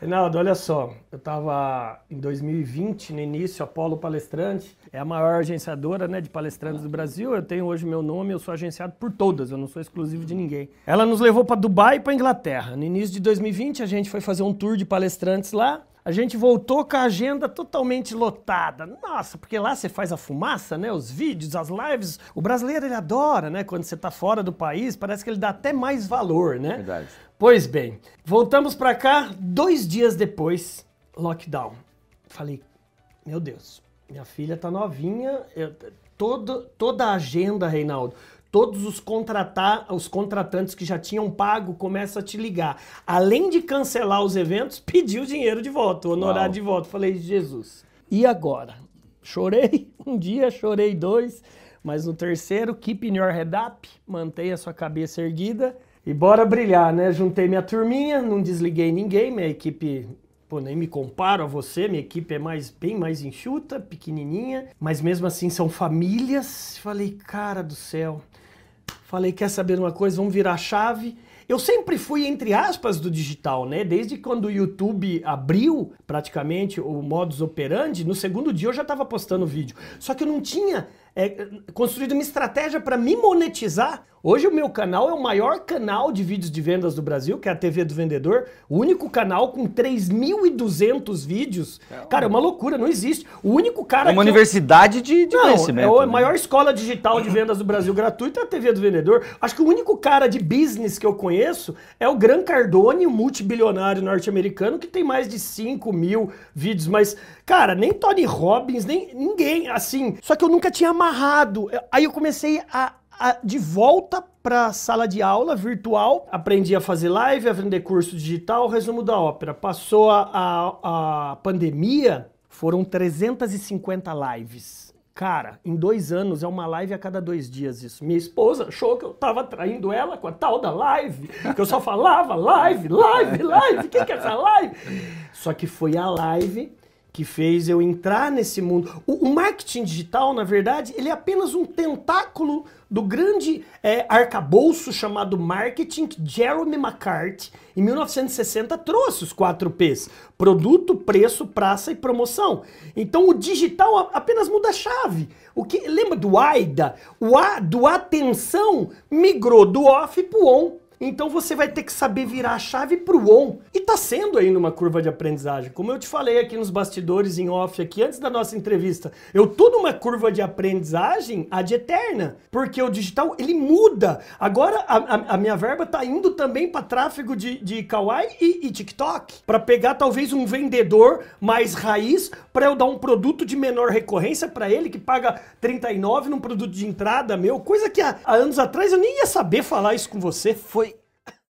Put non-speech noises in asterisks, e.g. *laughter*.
Reinaldo, olha só, eu estava em 2020, no início, Apolo Palestrante, é a maior agenciadora né, de palestrantes do Brasil. Eu tenho hoje meu nome, eu sou agenciado por todas, eu não sou exclusivo de ninguém. Ela nos levou para Dubai e para Inglaterra. No início de 2020, a gente foi fazer um tour de palestrantes lá. A gente voltou com a agenda totalmente lotada. Nossa, porque lá você faz a fumaça, né? Os vídeos, as lives. O brasileiro ele adora, né? Quando você está fora do país, parece que ele dá até mais valor, né? Verdade. Pois bem, voltamos para cá dois dias depois, lockdown. Falei, meu Deus, minha filha tá novinha, eu, todo, toda a agenda, Reinaldo, todos os, contratar, os contratantes que já tinham pago começam a te ligar. Além de cancelar os eventos, *laughs* pedir o dinheiro de volta, o honorário Uau. de volta. Falei, Jesus, e agora? Chorei *laughs* um dia, chorei dois, mas no terceiro, keep in your head up, mantenha sua cabeça erguida e bora brilhar, né? Juntei minha turminha, não desliguei ninguém, minha equipe Pô, nem me comparo a você, minha equipe é mais, bem mais enxuta, pequenininha, mas mesmo assim são famílias. Falei, cara do céu. Falei, quer saber uma coisa? Vamos virar chave. Eu sempre fui, entre aspas, do digital, né? Desde quando o YouTube abriu praticamente o modus operandi, no segundo dia eu já estava postando vídeo. Só que eu não tinha é, construído uma estratégia para me monetizar. Hoje o meu canal é o maior canal de vídeos de vendas do Brasil, que é a TV do Vendedor. O único canal com 3.200 vídeos. Cara, é uma loucura, não existe. O único cara É uma que eu- universidade de, de não, conhecimento. é a né? maior escola digital de vendas do Brasil gratuita é a TV do Vendedor. Acho que o único cara de business que eu conheço é o Gran Cardone, um multibilionário norte-americano que tem mais de 5 mil vídeos. Mas, cara, nem Tony Robbins, nem ninguém, assim. Só que eu nunca tinha amarrado. Aí eu comecei a, a- de volta para sala de aula virtual, aprendi a fazer live, a vender curso digital, resumo da ópera. Passou a, a, a pandemia, foram 350 lives. Cara, em dois anos é uma live a cada dois dias isso. Minha esposa achou que eu tava traindo ela com a tal da live, que eu só falava live, live, live, o que, que é essa live? Só que foi a live que fez eu entrar nesse mundo. O, o marketing digital, na verdade, ele é apenas um tentáculo do grande é, arcabouço chamado marketing que Jeremy McCarthy, em 1960, trouxe os quatro P's: produto, preço, praça e promoção. Então o digital apenas muda a chave. O que lembra do AIDA? O A do atenção migrou do off para o on. Então você vai ter que saber virar a chave pro on. E tá sendo ainda uma curva de aprendizagem. Como eu te falei aqui nos bastidores em off aqui antes da nossa entrevista, eu tô numa curva de aprendizagem ad eterna, porque o digital ele muda. Agora a, a- a minha verba tá indo também para tráfego de, de Kawaii e, e TikTok, para pegar talvez um vendedor mais raiz para eu dar um produto de menor recorrência para ele que paga 39 num produto de entrada meu, coisa que há, há anos atrás eu nem ia saber falar isso com você. Foi,